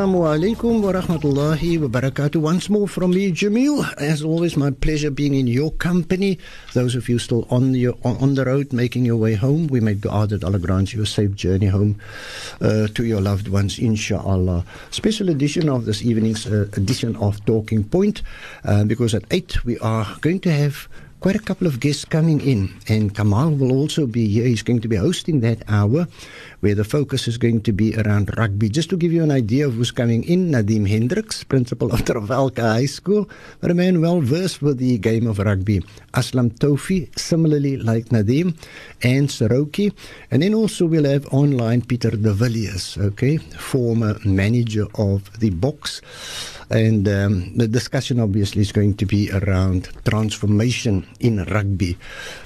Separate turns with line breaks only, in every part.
Assalamu alaikum wa rahmatullahi wa barakatuh. Once more from me, Jamil. As always, my pleasure being in your company. Those of you still on the, on the road, making your way home, we make dua that Allah grants you a safe journey home uh, to your loved ones, inshallah. Special edition of this evening's uh, edition of Talking Point, uh, because at 8 we are going to have quite a couple of guests coming in, and Kamal will also be here. He's going to be hosting that hour where the focus is going to be around rugby. Just to give you an idea of who's coming in, Nadim Hendricks, principal of Trafalgar High School, but a man well versed with the game of rugby. Aslam Tofi, similarly like Nadim, and Saroki. And then also we'll have online Peter de Villiers, okay, former manager of the Boks. And um, the discussion obviously is going to be around transformation in rugby.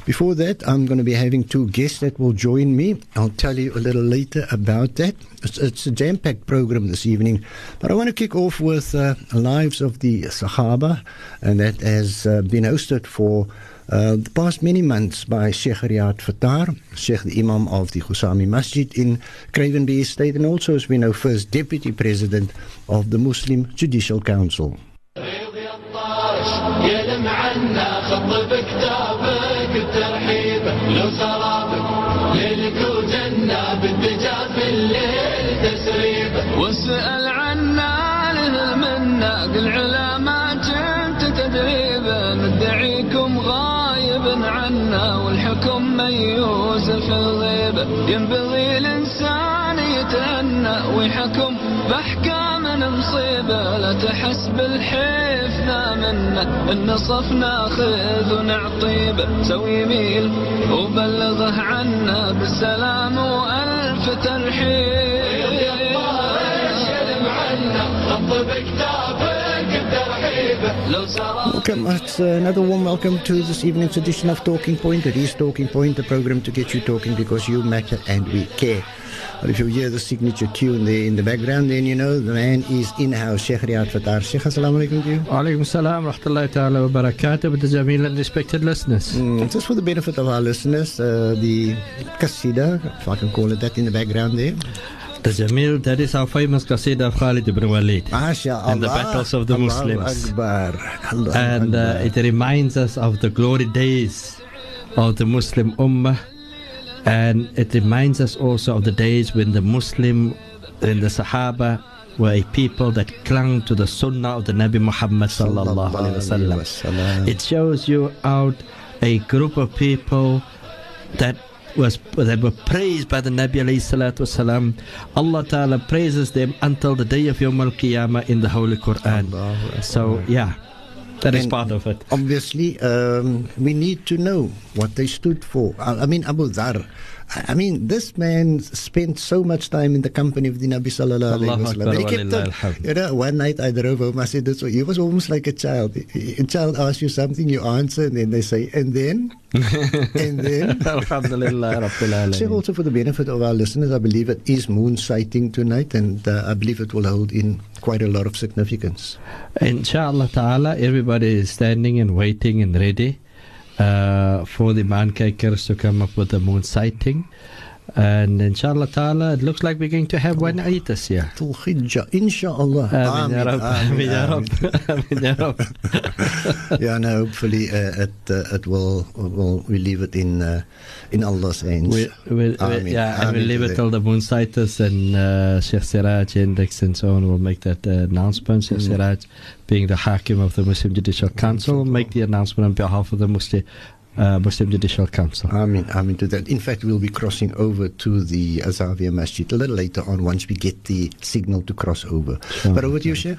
Before that, I'm going to be having two guests that will join me. I'll tell you a little later about that. It's, it's a jam packed program this evening. But I want to kick off with uh, Lives of the Sahaba, and that has uh, been hosted for uh, the past many months by Sheikh Riyaad Fataar, Sheikh the Imam of the Husami Masjid in Cravenby Estate and also as we know, first Deputy President of the Muslim Judicial Council.
واسأل عنا قل ينبغي الإنسان يتأنى ويحكم بأحكام مصيبة. لا تحس بالحفنا منا إن صف ناخذ ونعطي سوي ميل وبلغه عنا بالسلام وألف ترحيب يا الله الشلم عنا غض بكتاب
Welcome, it's uh, another warm welcome to this evening's edition of Talking Point. It is Talking Point, the program to get you talking because you matter and we care. But if you hear the signature tune there in the background, then you know the man is in-house, Sheikh Riyaad Fataar. Sheikh, assalamu alaikum to you.
Alaikum salam, rahmatullahi ta'ala wa barakatuh, with the Jamil and respected listeners.
Mm, just for the benefit of our listeners, uh, the qasida, if I can call it that, in the background there.
The Jamil, that is our famous qasida of Khalid ibn Walid.
MashaAllah.
And the battles of the
Allahu
Muslims.
Akbar. Allahu
And uh,
Akbar.
it reminds us of the glory days of the Muslim Ummah. And it reminds us also of the days when the Muslim and the Sahaba were a people that clung to the Sunnah of the Nabi Muhammad sallallahu alaihi wasallam.
wasallam.
It shows you out a group of people that was that were praised by the Nabi alayhi salatu. Allah Ta'ala praises them until the day of Yawm al Qiyamah in the Holy Quran. So yeah, that is
And
part of it.
Obviously, um, we need to know what they stood for. I, I mean, Abu Dhar. I mean, this man spent so much time in the company of the Nabi sallallahu alaihi wasallam. He kept on- You know, one night I drove home. I said, this, he was almost like a child. A child asks you something, you answer, and then they say, and then, and then.
Alhamdulillah Rabbil
also for the benefit of our listeners, I believe it is moon sighting tonight, and uh, I believe it will hold in quite a lot of significance.
Inshallah ta'ala, everybody is standing and waiting and ready uh, for the maankykers to come up with a moon sighting. And inshallah ta'ala, it looks like we're going to have one Eid this year.
Hijjah, inshallah.
Amin ya Rab, Amin ya
Amin,
Rab, Amin ya Rab.
yeah, no, hopefully uh, it uh, it will will we leave it in uh, in Allah's hands.
We, we,
Amin,
we, yeah, and we'll leave it till the moon sighters and uh, Sheikh Siraj, Index, and so on will make that uh, announcement. Sheikh
Mm.
Siraj, being the Hakim of the Muslim Judicial Council, will make the announcement on behalf of the Muslim, uh, Muslim Judicial Council.
I mean, I'm into that. In fact, we'll be crossing over to the Azzavia Masjid a little later on once we get the signal to cross over. Sure. But over to you, Sheikh.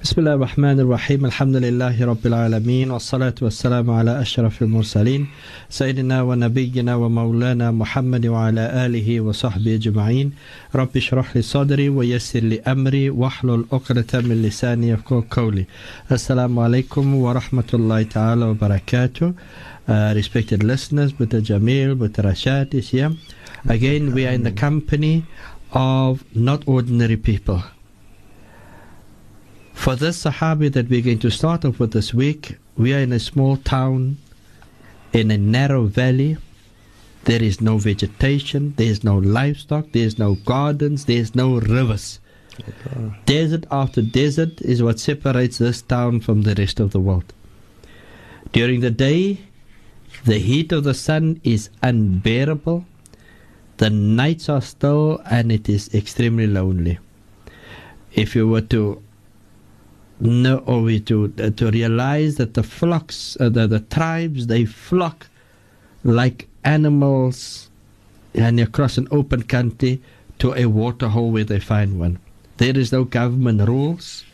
Bismillah ar-Rahman ar-Rahim. Alhamdulillahi Rabbil Alameen. Wassalatu wassalamu ala ashrafil mursaleen. Sayyidina wa nabiyyina wa maulana Muhammad wa ala alihi wa sahbihi ajma'in. Rabbi shrah li sadri wa yassir li amri wa hlul uqrata min lisani yafqahu qawli. Assalamu alaikum wa rahmatullahi ta'ala wa barakatuh uh, Respected listeners, Boeta Jamil, Boeta Rashad is here. Again, we are in the company of not ordinary people. For this Sahabi that we're going to start off with this week, we are in a small town in a narrow valley. There is no vegetation, there is no livestock, there is no gardens, there is no rivers. Desert after desert is what separates this town from the rest of the world. During the day, the heat of the sun is unbearable. The nights are still and it is extremely lonely. If you were to know or to uh, to realize that the flocks, uh, the, the tribes, they flock like animals and across an open country to a water hole where they find one. There is no government rules.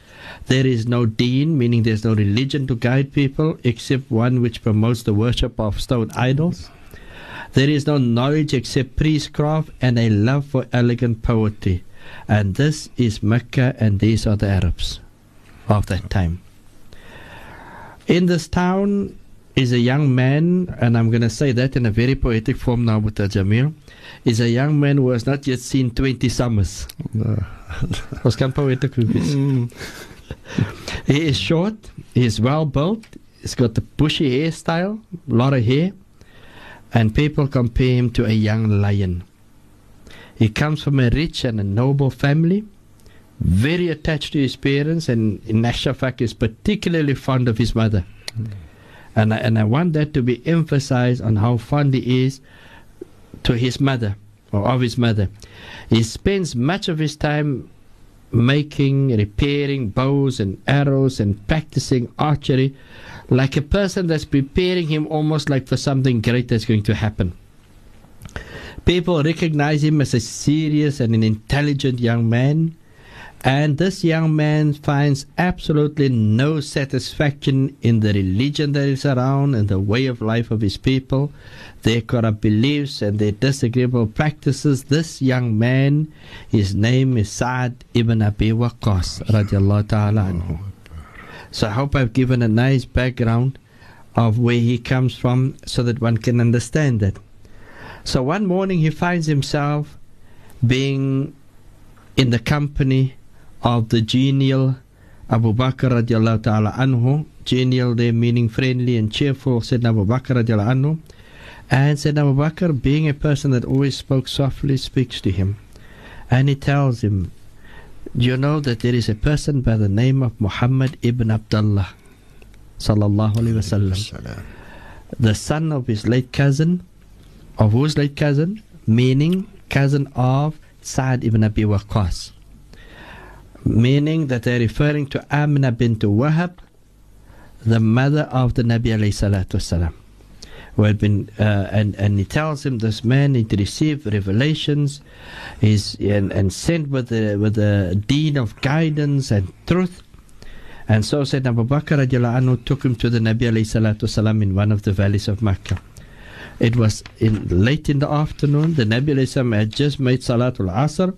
There is no deen, meaning there's no religion to guide people except one which promotes the worship of stone idols. There is no knowledge except priestcraft and a love for elegant poetry. And this is Mecca, and these are the Arabs of that time. In this town is a young man, and I'm going to say that in a very poetic form now with Jamil, is a young man who has not yet seen 20 summers. No. Ons kan poetic wees. Mm. He is short, he is well built, he's got the bushy hairstyle, a lot of hair, and people compare him to a young lion. He comes from a rich and a noble family, very attached to his parents, and in fact is particularly fond of his mother. And, I, and I want that to be emphasized on how fond he is to his mother, or of his mother. He spends much of his time making, repairing bows and arrows and practicing archery like a person that's preparing him almost like for something great that's going to happen. People recognize him as a serious and an intelligent young man, and this young man finds absolutely no satisfaction in the religion that is around and the way of life of his people, their corrupt beliefs and their disagreeable practices. This young man, his name is Sa'ad ibn Abi Waqqas, radiallahu ta'ala anhu. So I hope I've given a nice background of where he comes from so that one can understand that. So one morning he finds himself being in the company of the genial Abu Bakr radiallahu ta'ala anhu. Genial there meaning friendly and cheerful, said Abu Bakr radiallahu anhu. And said Abu Bakr, being a person that always spoke softly, speaks to him. And he tells him, Do you know that there is a person by the name of Muhammad ibn Abdullah? Sallallahu Alaihi Wasallam. The son of his late cousin, of whose late cousin? Meaning cousin of Sa'ad ibn Abi Waqqas meaning that they're referring to Amna bint Wahab, the mother of the Nabi alayhi salatu wasalam. Had been, uh, and, and he tells him this man he received revelations is and, and sent with the with the deen of guidance and truth. And so said Abu Bakr anhu took him to the Nabi alayhi salatu in one of the valleys of Makkah. It was in late in the afternoon. The Nabi alayhi had just made Salatul Asr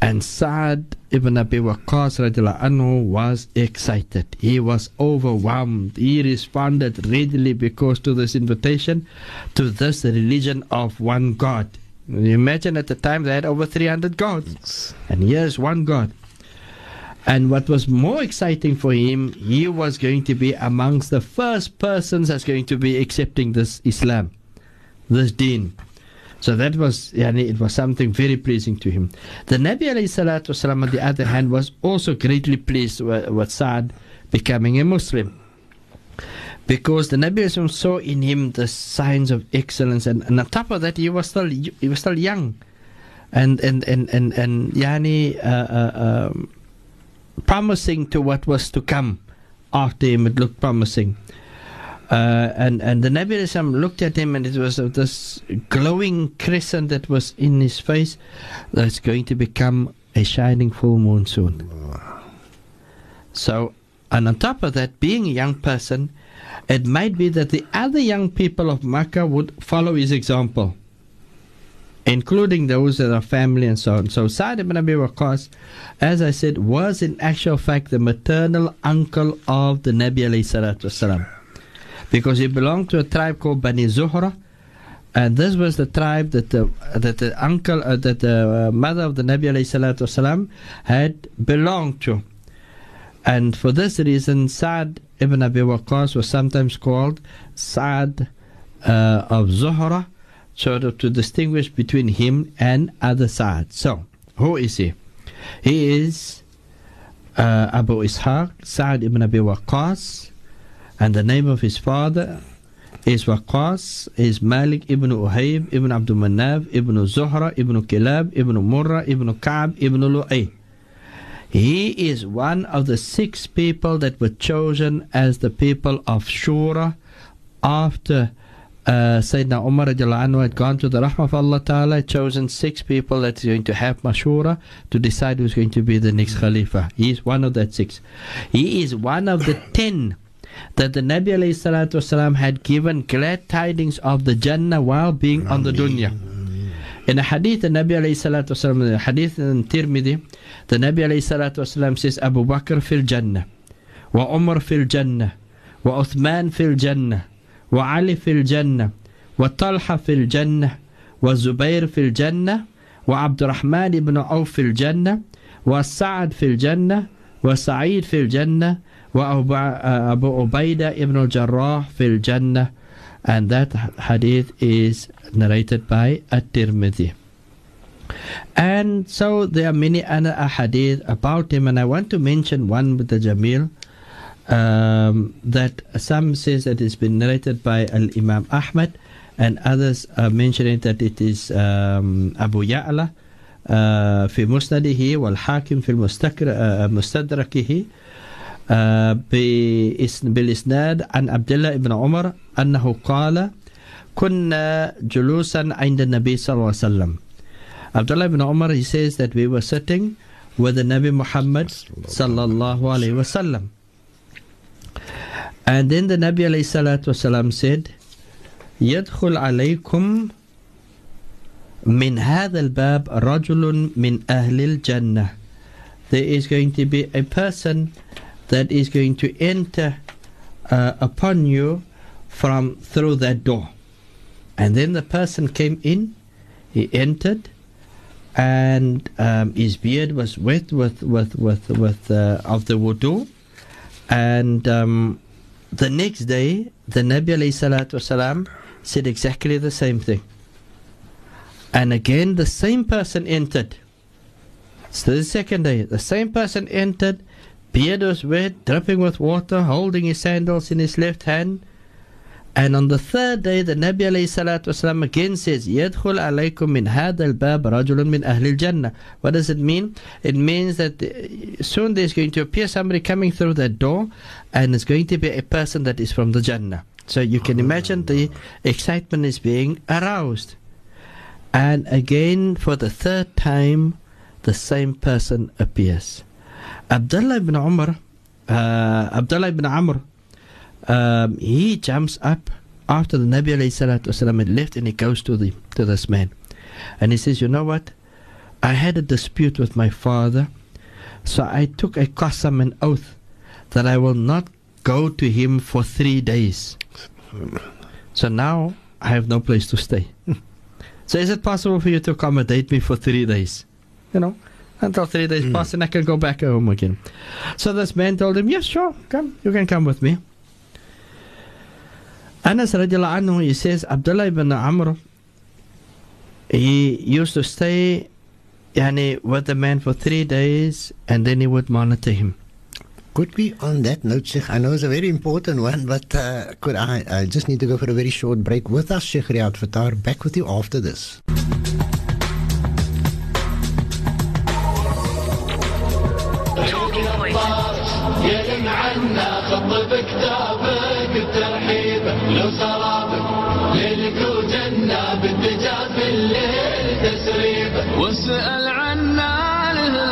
and Sa'ad ibn Abi Waqqas anhu was excited. He was overwhelmed. He responded readily because to this invitation to this religion of one God. You imagine at the time they had over 300 gods. And here's one God. And what was more exciting for him, he was going to be amongst the first persons that's going to be accepting this Islam, this deen. So that was, yani, it was something very pleasing to him. The Nabi والسلام, on the other hand, was also greatly pleased with, with Sa'd becoming a Muslim. Because the Nabi ﷺ saw in him the signs of excellence, and, and on top of that, he was still he was still young, and and and and, and yani uh, uh, um, promising to what was to come after him. It looked promising. Uh, and and the Islam looked at him, and it was this glowing crescent that was in his face that's going to become a shining full moon soon. So, and on top of that, being a young person, it might be that the other young people of Makkah would follow his example, including those that are family and so on. So, Sa'd ibn Abi Waqqas, as I said, was in actual fact the maternal uncle of the Nabi alayhi salatu wasalam because he belonged to a tribe called Bani Zuhra, and this was the tribe that the that the uncle uh, that the uh, mother of the Nabi wasalam had belonged to, and for this reason, Saad ibn Abi Waqqas was sometimes called Saad uh, of Zuhra, sort of to distinguish between him and other Saad. So, who is he? He is uh, Abu Ishaq Sa'ad ibn Abi Waqqas, and the name of his father is Waqqas, is Malik ibn Uhayb ibn Abdul Manaf ibn Zuhra ibn Kilab ibn Murra ibn Ka'b ibn Lu'ay. He is one of the six people that were chosen as the people of Shura after uh, Sayyidina Umar anhu had gone to the Rahmah of Allah Ta'ala, chosen six people that is going to have Mashura to decide who's going to be the next Khalifa. He is one of that six. He is one of the ten that the Nabi wasalam had given glad tidings of the Jannah while being on the dunya. In a hadith, the Nabi wasalam, the hadith in Tirmidhi, the Nabi wasalam says, Abu Bakr fil Jannah, wa Umar fil Jannah, wa Uthman fil Jannah, wa Ali fil Jannah, wa Talha fil Jannah, wa Zubair fil Jannah, wa Abdurrahman ibn Auf fil Jannah, wa Sa'ad fil Jannah, wa Sa'id fil Jannah, وأبو عبيدة ibn al-Jarrah fil Jannah and that hadith is narrated by At-Tirmidhi. And so there are many other hadith about him and I want to mention one with the Jamil um, that some says that it's been narrated by Al-Imam Ahmad and others are mentioning that it is um, Abu Ya'la uh, في مسنده والحاكم في المستدركه بالإسناد عن عبد الله بن عمر أنه قال كنا جلوسا عند النبي صلى الله عليه وسلم Abdullah ibn Umar he says that we were sitting with the Nabi Muhammad sallallahu alayhi wasallam and then the Nabi alayhi salatu wasalam said يدخل عليكم من هذا الباب رجل من أهل الجنة there is going to be a person that is going to enter uh, upon you from through that door. And then the person came in, he entered, and um, his beard was wet with with with with uh, of the wudu. And um, the next day, the Nabi wasalam said exactly the same thing. And again, the same person entered. So the second day, the same person entered, beard was wet, dripping with water, holding his sandals in his left hand. And on the third day, the Nabi alayhi salatu wasalam again says, يَدْخُلْ عَلَيْكُم مِّنْ هَذَا الْبَابِ رَجُلٌ مِّنْ أَهْلِ الْجَنَّةِ What does it mean? It means that soon there's going to appear somebody coming through that door, and it's going to be a person that is from the Jannah. So you can imagine the excitement is being aroused. And again, for the third time, the same person appears. Abdullah ibn Umar, uh, Abdullah ibn Amr, um, he jumps up after the Nabi alayhi salatu wasalam had left and he goes to, the, to this man. And he says, You know what? I had a dispute with my father, so I took a qasam, an oath, that I will not go to him for three days. So now I have no place to stay. so is it possible for you to accommodate me for three days? You know, until three days
Hmm.
pass and I can go back home again. So this man told him, Yes, sure, come, you can come with me. Anas radiallahu anhu, he says, Abdullah ibn Amr, he used to stay yani, with the man for three days and then he would monitor him.
Could we, on that note, Sheikh, I know it's a very important one, but uh, could I, I just need to go for a very short break with us, Sheikh Riyaad Fataar. Back with you after this.
عنا خط بكتابك الترحيب لو سرابك ليلك وجنة بالدجال بالليل تسريب واسأل عنا له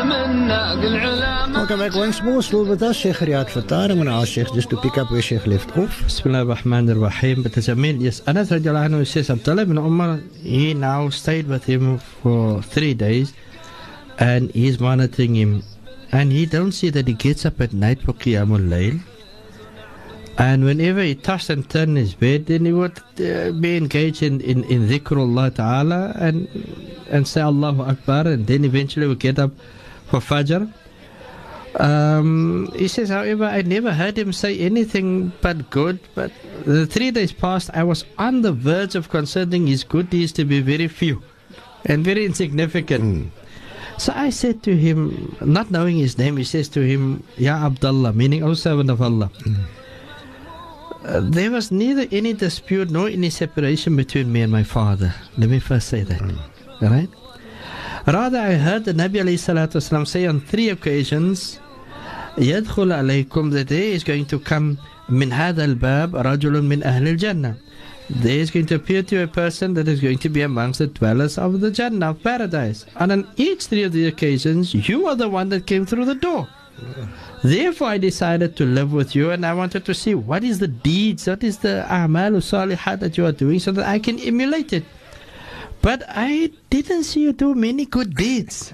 Welcome back once more. Still with us, Sheikh Riyad Fattar. I'm going to ask Sheikh just to pick up where Sheikh left off.
Bismillah ar-Rahman ar-Rahim. But Jamil, yes, Anas radiallahu anhu says Abdullah ibn Umar, he now stayed with him for three days and he's monitoring him. And he don't see that he gets up at night for Qiyamul Layl. And whenever he tossed and turned his bed, then he would uh, be engaged in, in, in dhikrullah ta'ala and, and say Allahu Akbar and then eventually would get up for Fajr. Um, he says, however, I never heard him say anything but good. But the three days passed, I was on the verge of considering his good deeds to be very few and very insignificant. So I said to him, not knowing his name, he says to him, Ya Abdullah, meaning, O servant of Allah. Uh, there was neither any dispute nor any separation between me and my father. Let me first say that. All right? Rather, I heard the Nabi alayhi salatu wasalam say on three occasions, يدخل عليكم that there is going to come من هذا الباب رجل من أهل الجنة. There is going to appear to a person that is going to be amongst the dwellers of the Jannah, of paradise. And on each three of the occasions, you are the one that came through the door. Therefore, I decided to live with you and I wanted to see what is the deeds, what is the a'mal salihah that you are doing so that I can emulate it. But I didn't see you do many good deeds.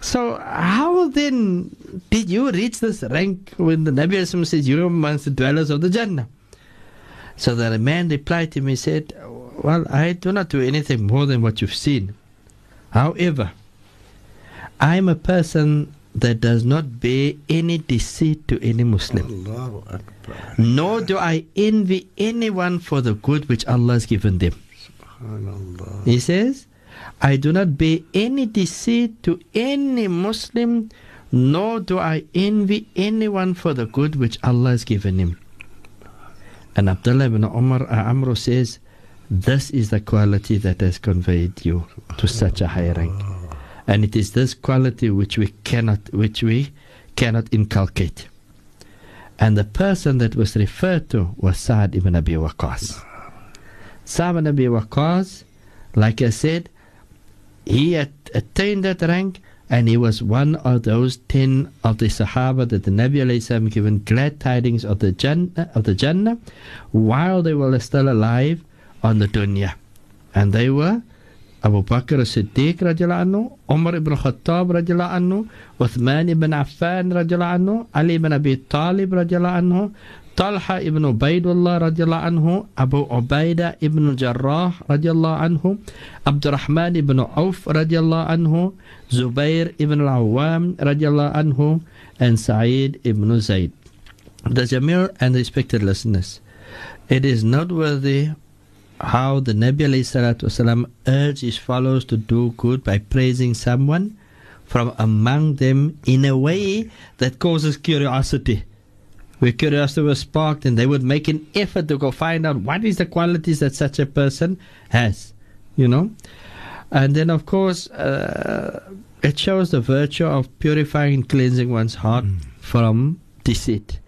So how then did you reach this rank when the Nabi says you are amongst the dwellers of the Jannah? So the man replied to me, said, Well, I do not do anything more than what you've seen. However, I am a person that does not bear any deceit to any Muslim. Nor do I envy anyone for the good which Allah has given them. He says, I do not bear any deceit to any Muslim, nor do I envy anyone for the good which Allah has given him. And Abdullah ibn Umar uh, Amr says, This is the quality that has conveyed you to such a high rank. And it is this quality which we cannot which we cannot inculcate. And the person that was referred to was Sa'd ibn Abi Waqqas. Sa'd ibn Abi Waqqas, like I said, he had attained that rank and he was one of those ten of the Sahaba that the Nabi alayhi given glad tidings of the Jannah of the Jannah while they were still alive on the dunya. And they were Abu Bakr as-Siddiq radiallahu anhu, Umar ibn Khattab radiallahu anhu, Uthman ibn Affan radiallahu anhu, Ali ibn Abi Talib radiallahu anhu, Talha ibn Ubaidullah radiallahu anhu, Abu Ubaidah ibn Jarrah radiallahu anhu, Abdurrahman ibn Auf radiallahu anhu, Zubair ibn al-Awwam radiallahu anhu, and Sa'id ibn Zayd. The Jamil and respected listeners, it is noteworthy how the Nabi wasalam urged his followers to do good by praising someone from among them in a way that causes curiosity. Where curiosity was sparked and they would make an effort to go find out what is the qualities that such a person has. You know? And then of course uh, it shows the virtue of purifying and cleansing one's heart from deceit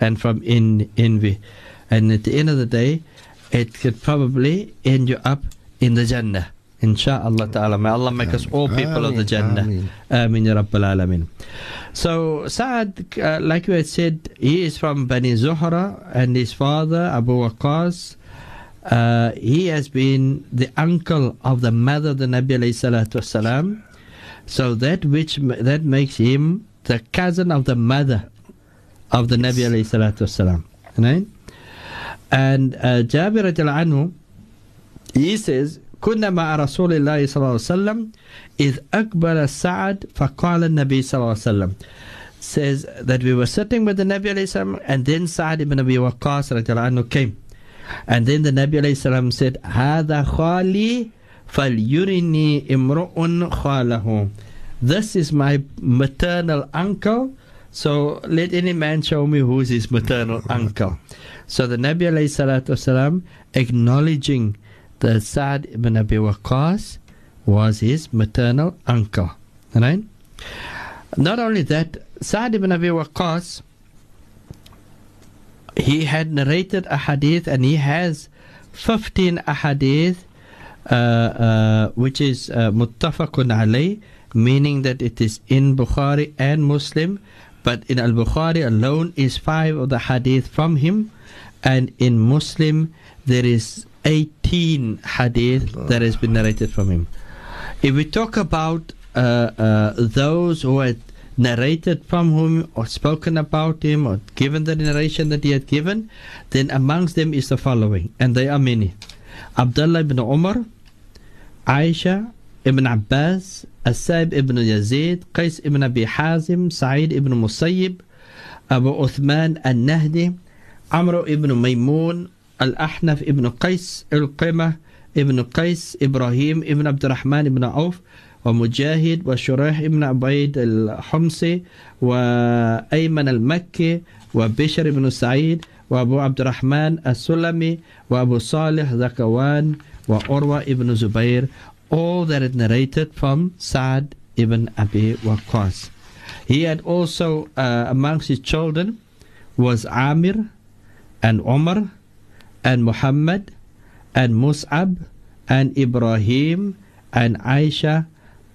and from in, envy. And at the end of the day, it could probably end you up in the Jannah. Insha'Allah ta'ala. May Allah make us all people of the Jannah.
ameen.
Ameen ya Rabbal Alameen. So Sa'ad, uh, like we had said, he is from Bani Zuhra and his father, Abu Waqas, uh, he has been the uncle of the mother of the Nabi alayhi salatu wasalam. So that which that makes him the cousin of the mother of the Nabi alayhi salatu wasalam. Right? And uh, Jabir anhu, he says, كنا مع رسول الله صلى الله عليه وسلم إذ أقبل سعد فقال النبي صلى الله عليه وسلم says that we were sitting with the Nabi alayhi and then Sa'ad ibn Abi Waqqas anhu came and then the Nabi alayhi said هذا خالي فليرني امرؤ خاله this is my maternal uncle so let any man show me who is his maternal uncle so the Nabi alayhi salatu wasalam acknowledging that Sa'd ibn Abi Waqqas was his maternal uncle. Right? Not only that, Sa'd ibn Abi Waqqas he had narrated a hadith and he has 15 ahadith uh, uh, which is uh, muttafaqun alayh meaning that it is in Bukhari and Muslim but in Al-Bukhari alone is five of the hadith from him and in Muslim there is 18 hadith that has been narrated from him. If we talk about uh, uh, those who had narrated from him or spoken about him or given the narration that he had given, then amongst them is the following, and they are many. Abdullah ibn Umar, Aisha ibn Abbas, Asab ibn Yazid, Qais ibn Abi Hazim, Sa'id ibn Musayyib, Abu Uthman al-Nahdi, Amr ibn Maymun, Al-Ahnaf ibn Qais, Al-Qimah ibn Qais, Ibrahim ibn Abdurrahman ibn Auf, ومجاهد وشريح ابن عبيد الحمصي وأيمن المكي وبشر بن سعيد وأبو عبد الرحمن السلمي وأبو صالح ذكوان وأروى ibn Zubair all that is narrated from Sa'd ibn Abi Waqqas. He had also uh, amongst his children was Amir and Omar and Muhammad and Mus'ab and Ibrahim and Aisha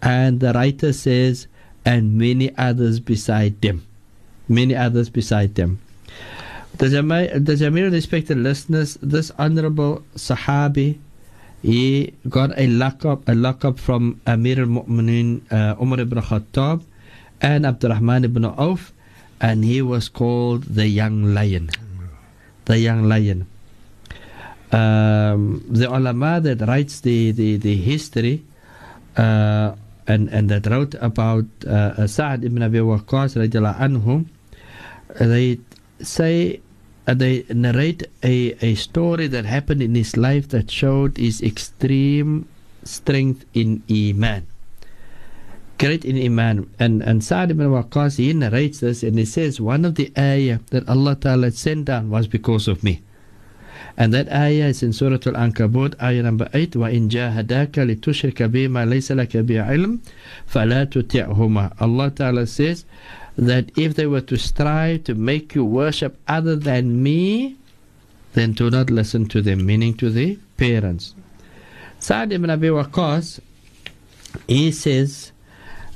and the writer says and many others beside them. Many others beside them. The Jamil respected listeners, this honorable Sahabi, he got a laqab, a laqab from Amir al-Mu'minin uh, Umar ibn Khattab and Abdurrahman ibn Auf and he was called the young lion. The young lion. Um, the ulama that writes the, the, the history uh, and, and that wrote about uh, Sa'ad ibn Abi Waqqas anhu, they say uh, they narrate a, a story that happened in his life that showed his extreme strength in Iman. Great in Iman. And, and Sa'ad ibn Waqqas, he narrates this and he says, one of the ayah that Allah Ta'ala sent down was because of me. And that ayah is in Surah Al-Ankabut, ayah number 8, وَإِن جَاهَدَاكَ لِتُشْرِكَ بِمَا لَيْسَ لَكَ بِعِلْمٍ فَلَا تُطِعْهُمَا Allah Ta'ala says that if they were to strive to make you worship other than me, then do not listen to them, meaning to the parents. Sa'd ibn Abi Waqqas, he says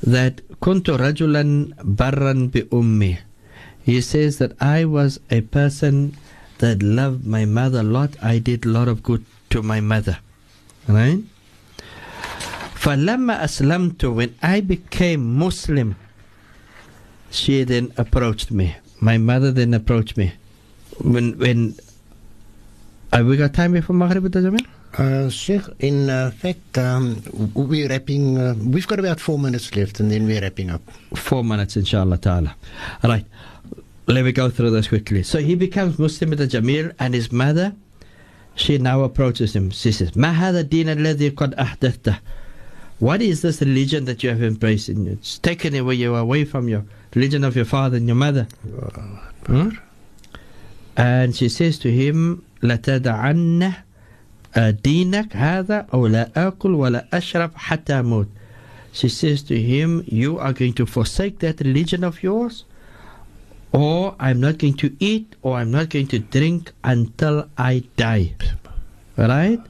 that كنت رجلا برا بأمي. He says that I was a person that loved my mother a lot. I did a lot of good to my mother. Right? فلما أسلمت when I became Muslim she then approached me. My mother then approached me. When when have we got time before Maghrib Jamil?
Uh, Sheikh, in uh, fact, um, we're wrapping. Uh, we've got about four minutes left, and then we're wrapping up.
Four minutes, inshallah ta'ala. All right. Let me go through this quickly. So he becomes Muslim with the Jamil, and his mother, she now approaches him. She says, ما هذا الدين الذي قد أحدثته? What is this religion that you have embraced? And it's taken away you away from your religion of your father and your mother. Hmm? And she says to him, لتدعن دينك هذا أو لا أكل ولا أشرب حتى أموت. She says to him, you are going to forsake that religion of yours or I'm not going to eat or I'm not going to drink until I die. Right?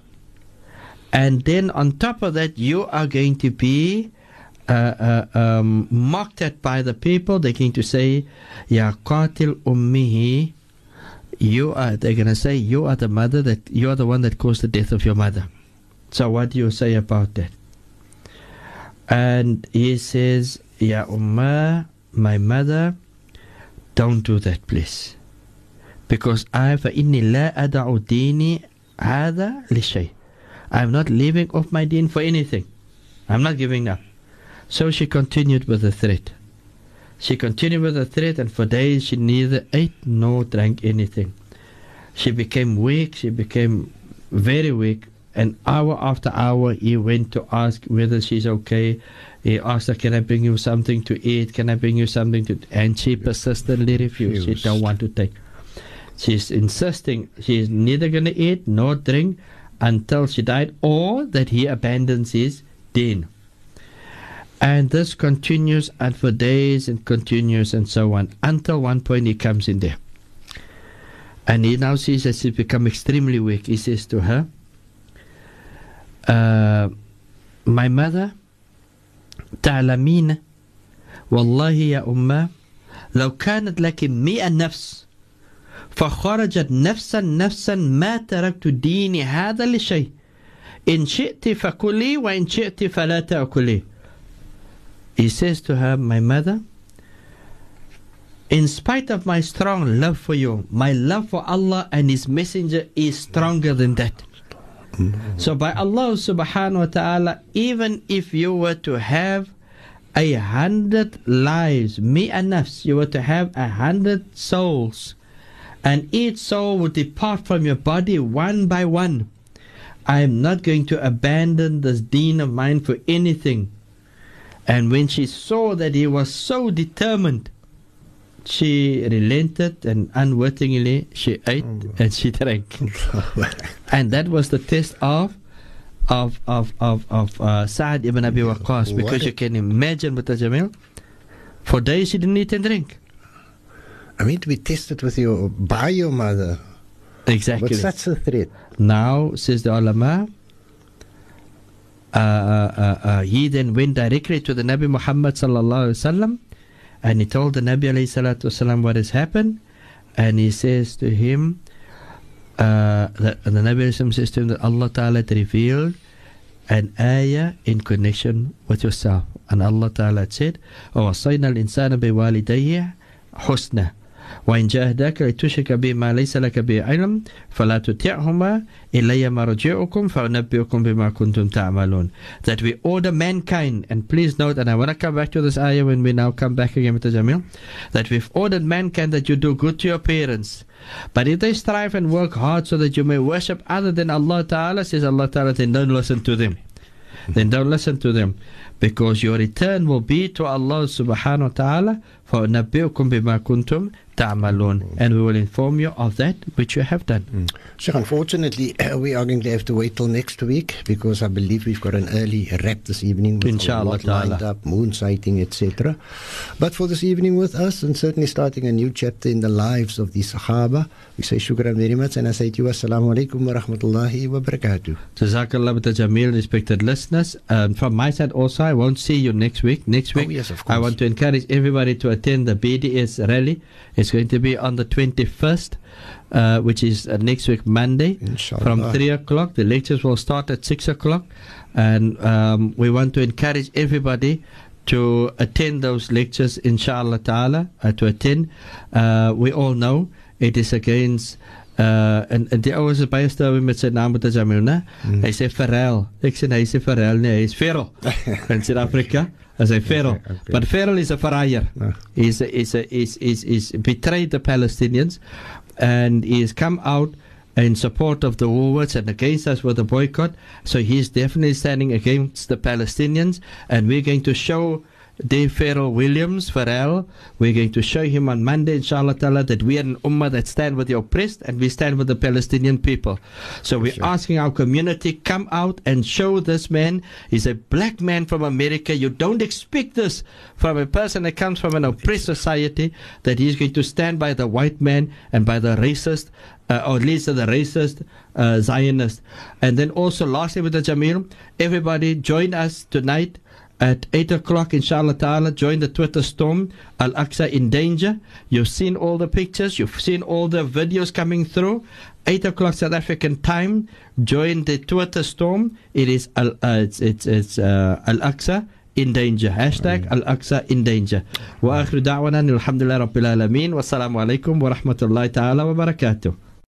And then on top of that, you are going to be uh, uh, um, mocked at by the people. They're going to say, Ya qatil ummihi. You are, they're going to say, you are the mother that, you are the one that caused the death of your mother. So what do you say about that? And he says, Ya Ummah, my mother, don't do that, please. Because I, فإني لا أدع ديني هذا لشيء. I'm not leaving off my deen for anything. I'm not giving up. So she continued with the threat. She continued with the threat, and for days she neither ate nor drank anything. She became weak, she became very weak, and hour after hour he went to ask whether she's okay. he asked her, Can I bring you something to eat? Can I bring you something to And she persistently refused. She don't want to take. She's insisting she's neither gonna eat nor drink until she died, or that he abandons his deen. And this continues and for days and continues and so on until one point he comes in there. And he now sees that she's become extremely weak. He says to her, uh, My mother, تعلمين والله يا أمة لو كانت لك مئة نفس فخرجت نفسا نفسا ما تركت ديني هذا لشيء إن شئت فكلي وإن شئت فلا تأكلي He says to her, My mother, in spite of my strong love for you, my love for Allah and His Messenger is stronger than that. Mm-hmm. So by Allah subhanahu wa ta'ala, even if you were to have a hundred lives, me and nafs, you were to have a hundred souls, and each soul would depart from your body one by one. I am not going to abandon this deen of mine for anything. And when she saw that he was so determined, she relented and unwittingly she ate and she drank. and that was the test of of of of, of uh, Sa'ad ibn Abi Waqqas because
a-
you can imagine with Jamil for days she didn't eat and drink.
I mean, to be tested with your by your mother.
Exactly.
But that's a threat.
Now, says the ulama, uh, uh, uh, he then went directly to the Nabi Muhammad sallallahu alaihi wasallam, and he told the Nabi alayhi salatu wasallam what has happened, and he says to him, uh, the, and the Nabi alayhi salam says to him that Allah Taala had revealed an ayah in connection with yourself, and Allah Taala had said, وَوَصَّيْنَا الْإِنسَانَ بِوَالِدَيْهِ حُسْنًا وإن جاهداك لتشرك بما ليس لك به علم فلا تطعهما إلي مرجعكم فأنبئكم بما كنتم تعملون that we order mankind and please note and I want to come back to this ayah when we now come back again with the Jamil that we've ordered mankind that you do good to your parents but if they strive and work hard so that you may worship other than Allah Ta'ala says Allah Ta'ala then don't listen to them then don't listen to them because your return will be to Allah subhanahu wa ta'ala for nabiukum bima kuntum ta'malun and we will inform you of that which you have done. Mm.
So unfortunately we are going to have to wait till next week because I believe we've got an early wrap this evening with
Inshallah
lined up, moon sighting etc. But for this evening with us and certainly starting a new chapter in the lives of the Sahaba we say shukran very much and I say to you assalamu alaikum wa rahmatullahi wa barakatuh.
Jazakallah with the Jamil respected listeners and um, from my side also I won't see you next week. Next
Oh,
week,
yes, of
I want to encourage everybody to attend the BDS rally. It's going to be on the 21st, uh, which is uh, next week, Monday,
Inshallah.
from 3 o'clock. The lectures will start at 6 o'clock. And um, we want to encourage everybody to attend those lectures, inshallah ta'ala, uh, to attend. Uh, we all know it is against. Uh, en, en die ouens is baie stewig met sy naam met né?
Mm.
Hy sê Farrell. Ek sê nee, hy sê Farrell nie, hy is Ferrell. In Suid-Afrika is hy Ferrell.
Okay, okay.
But Ferrell is a farrier.
Ah.
He's a, he's a, he's, he's, he's betrayed the Palestinians and he has come out in support of the Woolworths and against us with the boycott. So he's definitely standing against the Palestinians and we're going to show Dave Pharrell Williams, Farrell, we're going to show him on Monday, inshallah ta'ala, that we are an ummah that stand with the oppressed and we stand with the Palestinian people. So we're asking our community, come out and show this man. He's a black man from America. You don't expect this from a person that comes from an oppressed society, that he's going to stand by the white man and by the racist, uh, or at least the racist uh, Zionist. And then also, lastly, with the Jamil, everybody join us tonight at 8 o'clock, inshallah ta'ala, join the Twitter storm, Al Aqsa in danger. You've seen all the pictures, you've seen all the videos coming through. 8 o'clock South African time, join the Twitter storm. It is Al, uh, it's, it's, it's uh, Al Aqsa in danger. Hashtag Al Aqsa in danger. Wa akhiru da'wana alhamdulillah rabbil alameen. Wassalamu alaikum wa rahmatullahi ta'ala wa barakatuh.